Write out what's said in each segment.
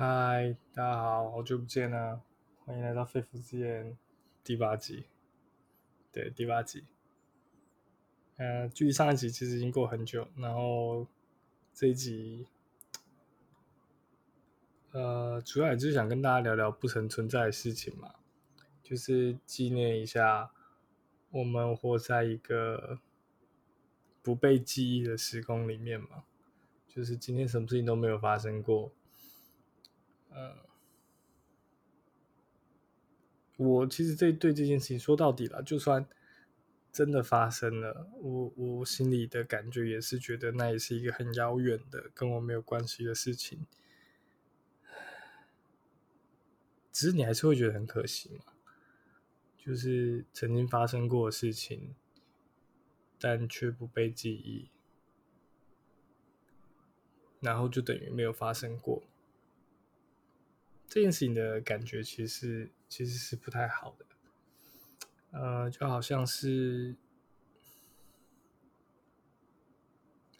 嗨，大家好，好久不见啦，欢迎来到肺腑之言第八集。对，第八集。呃，距离上一集其实已经过很久，然后这一集，呃，主要也就是想跟大家聊聊不曾存在的事情嘛，就是纪念一下我们活在一个不被记忆的时空里面嘛，就是今天什么事情都没有发生过。嗯，我其实这对这件事情说到底了，就算真的发生了，我我心里的感觉也是觉得那也是一个很遥远的，跟我没有关系的事情。只是你还是会觉得很可惜嘛，就是曾经发生过的事情，但却不被记忆，然后就等于没有发生过。这件事情的感觉其实其实是不太好的，呃，就好像是，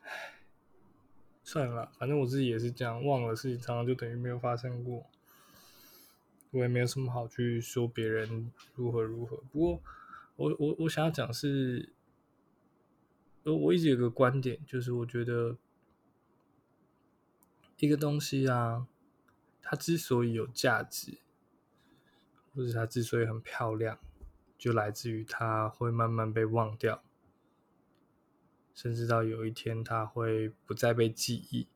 唉，算了，反正我自己也是这样，忘了事情常常就等于没有发生过，我也没有什么好去说别人如何如何。不过我我我想要讲是，我我一直有个观点，就是我觉得一个东西啊。它之所以有价值，或者它之所以很漂亮，就来自于它会慢慢被忘掉，甚至到有一天它会不再被记忆。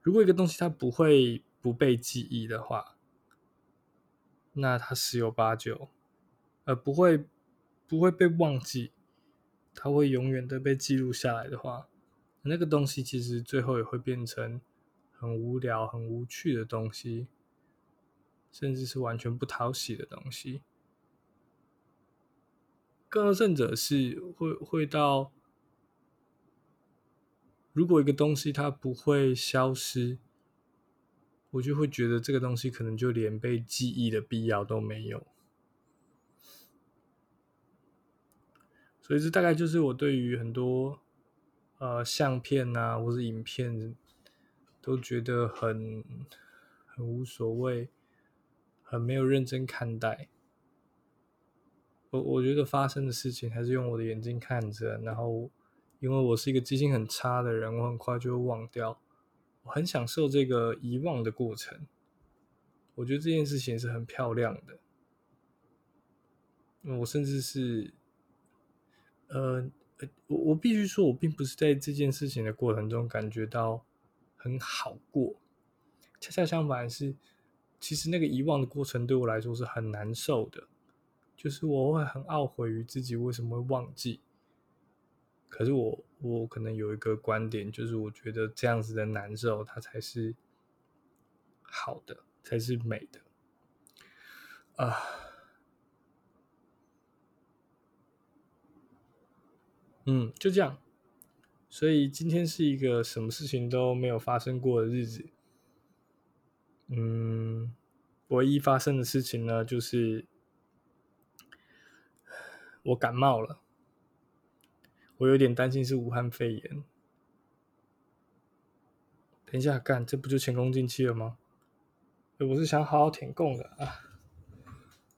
如果一个东西它不会不被记忆的话，那它十有八九，呃，不会不会被忘记，它会永远的被记录下来的话。那个东西其实最后也会变成很无聊、很无趣的东西，甚至是完全不讨喜的东西。更甚者是会会到，如果一个东西它不会消失，我就会觉得这个东西可能就连被记忆的必要都没有。所以这大概就是我对于很多。呃，相片啊，或是影片，都觉得很很无所谓，很没有认真看待。我我觉得发生的事情还是用我的眼睛看着，然后因为我是一个记性很差的人，我很快就会忘掉。我很享受这个遗忘的过程，我觉得这件事情是很漂亮的。我甚至是，呃。我我必须说，我并不是在这件事情的过程中感觉到很好过，恰恰相反是，其实那个遗忘的过程对我来说是很难受的，就是我会很懊悔于自己为什么会忘记。可是我我可能有一个观点，就是我觉得这样子的难受，它才是好的，才是美的，啊。嗯，就这样。所以今天是一个什么事情都没有发生过的日子。嗯，唯一发生的事情呢，就是我感冒了。我有点担心是武汉肺炎。等一下，干，这不就前功尽弃了吗？我是想好好舔共的啊。